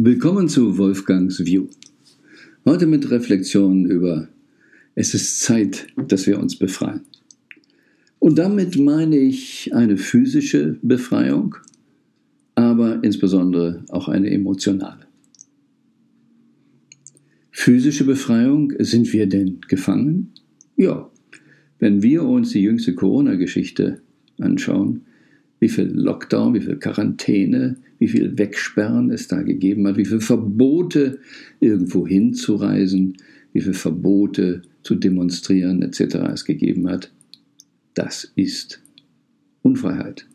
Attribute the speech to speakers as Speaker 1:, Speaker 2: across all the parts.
Speaker 1: Willkommen zu Wolfgangs View. Heute mit Reflexionen über Es ist Zeit, dass wir uns befreien. Und damit meine ich eine physische Befreiung, aber insbesondere auch eine emotionale. Physische Befreiung, sind wir denn gefangen? Ja, wenn wir uns die jüngste Corona-Geschichte anschauen, wie viel Lockdown, wie viel Quarantäne, wie viel Wegsperren es da gegeben hat, wie viele Verbote irgendwo hinzureisen, wie viele Verbote zu demonstrieren etc. es gegeben hat. Das ist Unfreiheit,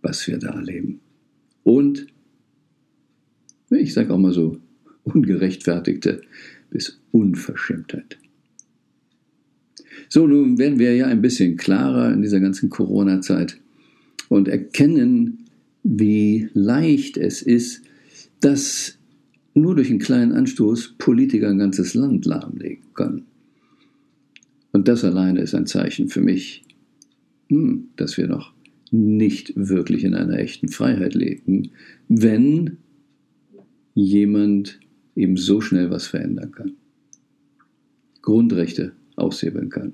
Speaker 1: was wir da erleben. Und, ich sage auch mal so, ungerechtfertigte bis Unverschämtheit. So, nun werden wir ja ein bisschen klarer in dieser ganzen Corona-Zeit und erkennen, wie leicht es ist, dass nur durch einen kleinen Anstoß Politiker ein ganzes Land lahmlegen können. Und das alleine ist ein Zeichen für mich, hm, dass wir noch nicht wirklich in einer echten Freiheit leben, wenn jemand eben so schnell was verändern kann. Grundrechte aushebeln kann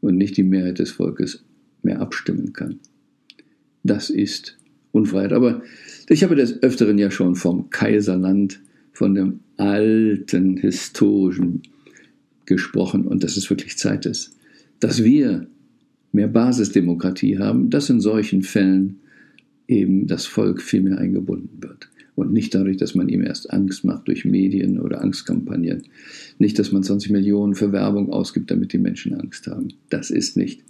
Speaker 1: und nicht die Mehrheit des Volkes mehr abstimmen kann. Das ist Unfreiheit. Aber ich habe des Öfteren ja schon vom Kaiserland, von dem alten historischen gesprochen und dass es wirklich Zeit ist, dass wir mehr Basisdemokratie haben, dass in solchen Fällen eben das Volk viel mehr eingebunden wird. Und nicht dadurch, dass man ihm erst Angst macht durch Medien oder Angstkampagnen. Nicht, dass man 20 Millionen für Werbung ausgibt, damit die Menschen Angst haben. Das ist nicht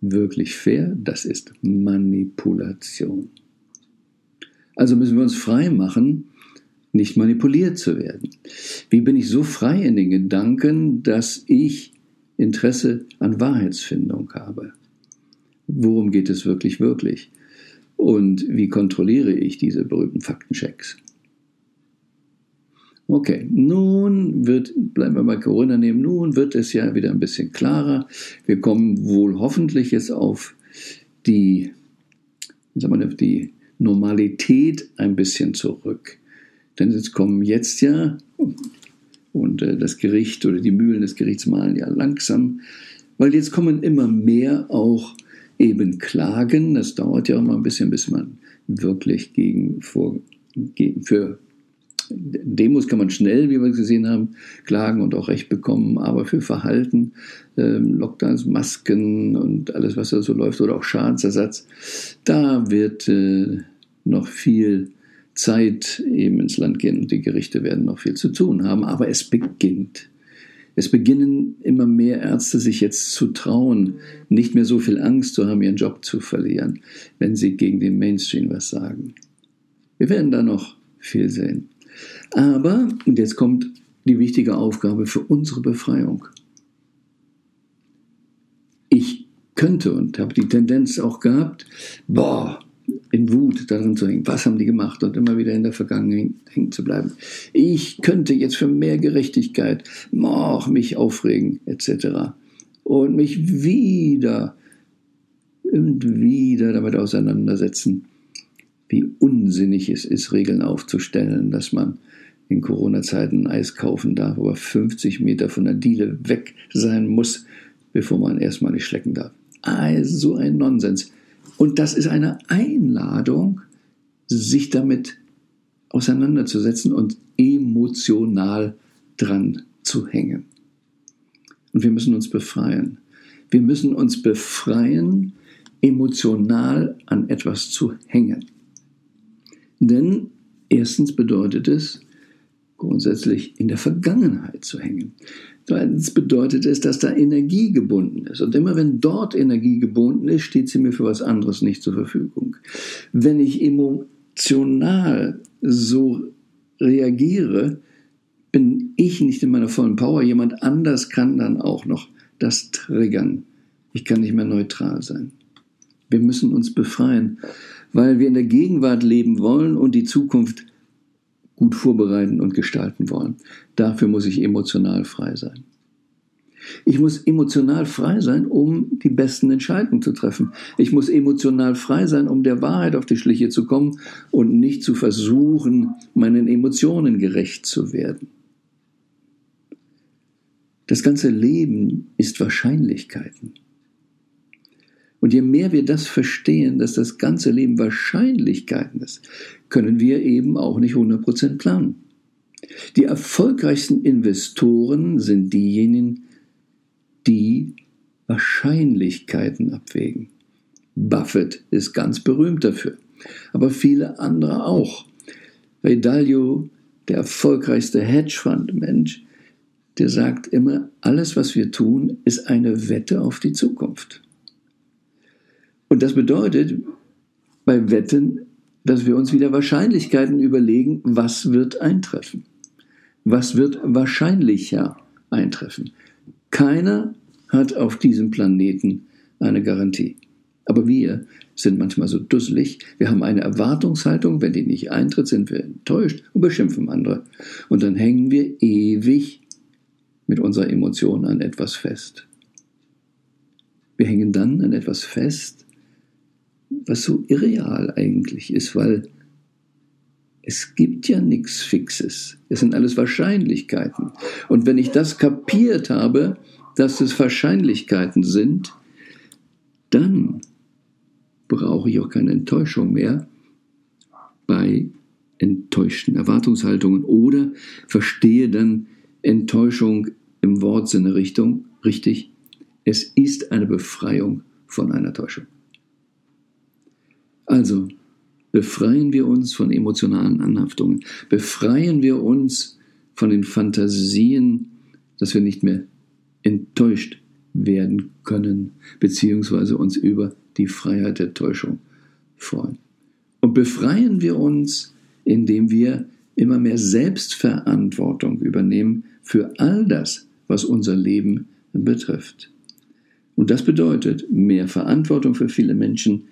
Speaker 1: wirklich fair, das ist Manipulation. Also müssen wir uns frei machen, nicht manipuliert zu werden. Wie bin ich so frei in den Gedanken, dass ich Interesse an Wahrheitsfindung habe? Worum geht es wirklich, wirklich? Und wie kontrolliere ich diese berühmten Faktenchecks? Okay, nun wird, bleiben wir bei Corona nehmen, nun wird es ja wieder ein bisschen klarer. Wir kommen wohl hoffentlich jetzt auf die, wie sagen wir, auf die Normalität ein bisschen zurück. Denn es kommen jetzt ja, und äh, das Gericht oder die Mühlen des Gerichts malen ja langsam, weil jetzt kommen immer mehr auch eben Klagen. Das dauert ja auch mal ein bisschen, bis man wirklich gegen, vor, für Demos kann man schnell, wie wir gesehen haben, klagen und auch Recht bekommen, aber für Verhalten, ähm, Lockdowns, Masken und alles, was da so läuft, oder auch Schadensersatz, da wird äh, noch viel Zeit eben ins Land gehen und die Gerichte werden noch viel zu tun haben, aber es beginnt. Es beginnen immer mehr Ärzte sich jetzt zu trauen, nicht mehr so viel Angst zu haben, ihren Job zu verlieren, wenn sie gegen den Mainstream was sagen. Wir werden da noch viel sehen. Aber, und jetzt kommt die wichtige Aufgabe für unsere Befreiung. Ich könnte und habe die Tendenz auch gehabt, boah, in Wut darin zu hängen. Was haben die gemacht? Und immer wieder in der Vergangenheit hängen zu bleiben. Ich könnte jetzt für mehr Gerechtigkeit moch, mich aufregen, etc. Und mich wieder und wieder damit auseinandersetzen, wie unsinnig es ist, Regeln aufzustellen, dass man in Corona-Zeiten Eis kaufen darf, aber 50 Meter von der Diele weg sein muss, bevor man erstmal nicht schlecken darf. Also so ein Nonsens. Und das ist eine Einladung, sich damit auseinanderzusetzen und emotional dran zu hängen. Und wir müssen uns befreien. Wir müssen uns befreien, emotional an etwas zu hängen. Denn erstens bedeutet es, grundsätzlich in der Vergangenheit zu hängen. Zweitens bedeutet es, dass da Energie gebunden ist. Und immer wenn dort Energie gebunden ist, steht sie mir für was anderes nicht zur Verfügung. Wenn ich emotional so reagiere, bin ich nicht in meiner vollen Power. Jemand anders kann dann auch noch das triggern. Ich kann nicht mehr neutral sein. Wir müssen uns befreien, weil wir in der Gegenwart leben wollen und die Zukunft gut vorbereiten und gestalten wollen. Dafür muss ich emotional frei sein. Ich muss emotional frei sein, um die besten Entscheidungen zu treffen. Ich muss emotional frei sein, um der Wahrheit auf die Schliche zu kommen und nicht zu versuchen, meinen Emotionen gerecht zu werden. Das ganze Leben ist Wahrscheinlichkeiten. Und je mehr wir das verstehen, dass das ganze Leben Wahrscheinlichkeiten ist, können wir eben auch nicht 100% planen. Die erfolgreichsten Investoren sind diejenigen, die Wahrscheinlichkeiten abwägen. Buffett ist ganz berühmt dafür, aber viele andere auch. Ray Dalio, der erfolgreichste Hedgefonds-Mensch, der sagt immer, alles, was wir tun, ist eine Wette auf die Zukunft. Und das bedeutet bei Wetten, dass wir uns wieder Wahrscheinlichkeiten überlegen, was wird eintreffen. Was wird wahrscheinlicher eintreffen? Keiner hat auf diesem Planeten eine Garantie. Aber wir sind manchmal so dusselig. Wir haben eine Erwartungshaltung. Wenn die nicht eintritt, sind wir enttäuscht und beschimpfen andere. Und dann hängen wir ewig mit unserer Emotion an etwas fest. Wir hängen dann an etwas fest, was so irreal eigentlich ist, weil es gibt ja nichts Fixes. Es sind alles Wahrscheinlichkeiten. Und wenn ich das kapiert habe, dass es Wahrscheinlichkeiten sind, dann brauche ich auch keine Enttäuschung mehr bei enttäuschten Erwartungshaltungen oder verstehe dann Enttäuschung im Wortsinne Richtung richtig. Es ist eine Befreiung von einer Täuschung. Also, Befreien wir uns von emotionalen Anhaftungen. Befreien wir uns von den Fantasien, dass wir nicht mehr enttäuscht werden können, beziehungsweise uns über die Freiheit der Täuschung freuen. Und befreien wir uns, indem wir immer mehr Selbstverantwortung übernehmen für all das, was unser Leben betrifft. Und das bedeutet mehr Verantwortung für viele Menschen,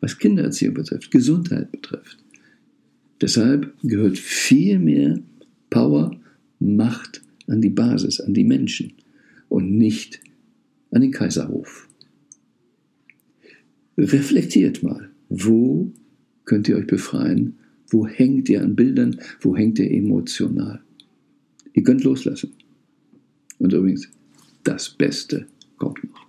Speaker 1: was Kindererziehung betrifft, Gesundheit betrifft. Deshalb gehört viel mehr Power, Macht an die Basis, an die Menschen und nicht an den Kaiserhof. Reflektiert mal, wo könnt ihr euch befreien? Wo hängt ihr an Bildern? Wo hängt ihr emotional? Ihr könnt loslassen. Und übrigens, das Beste kommt noch.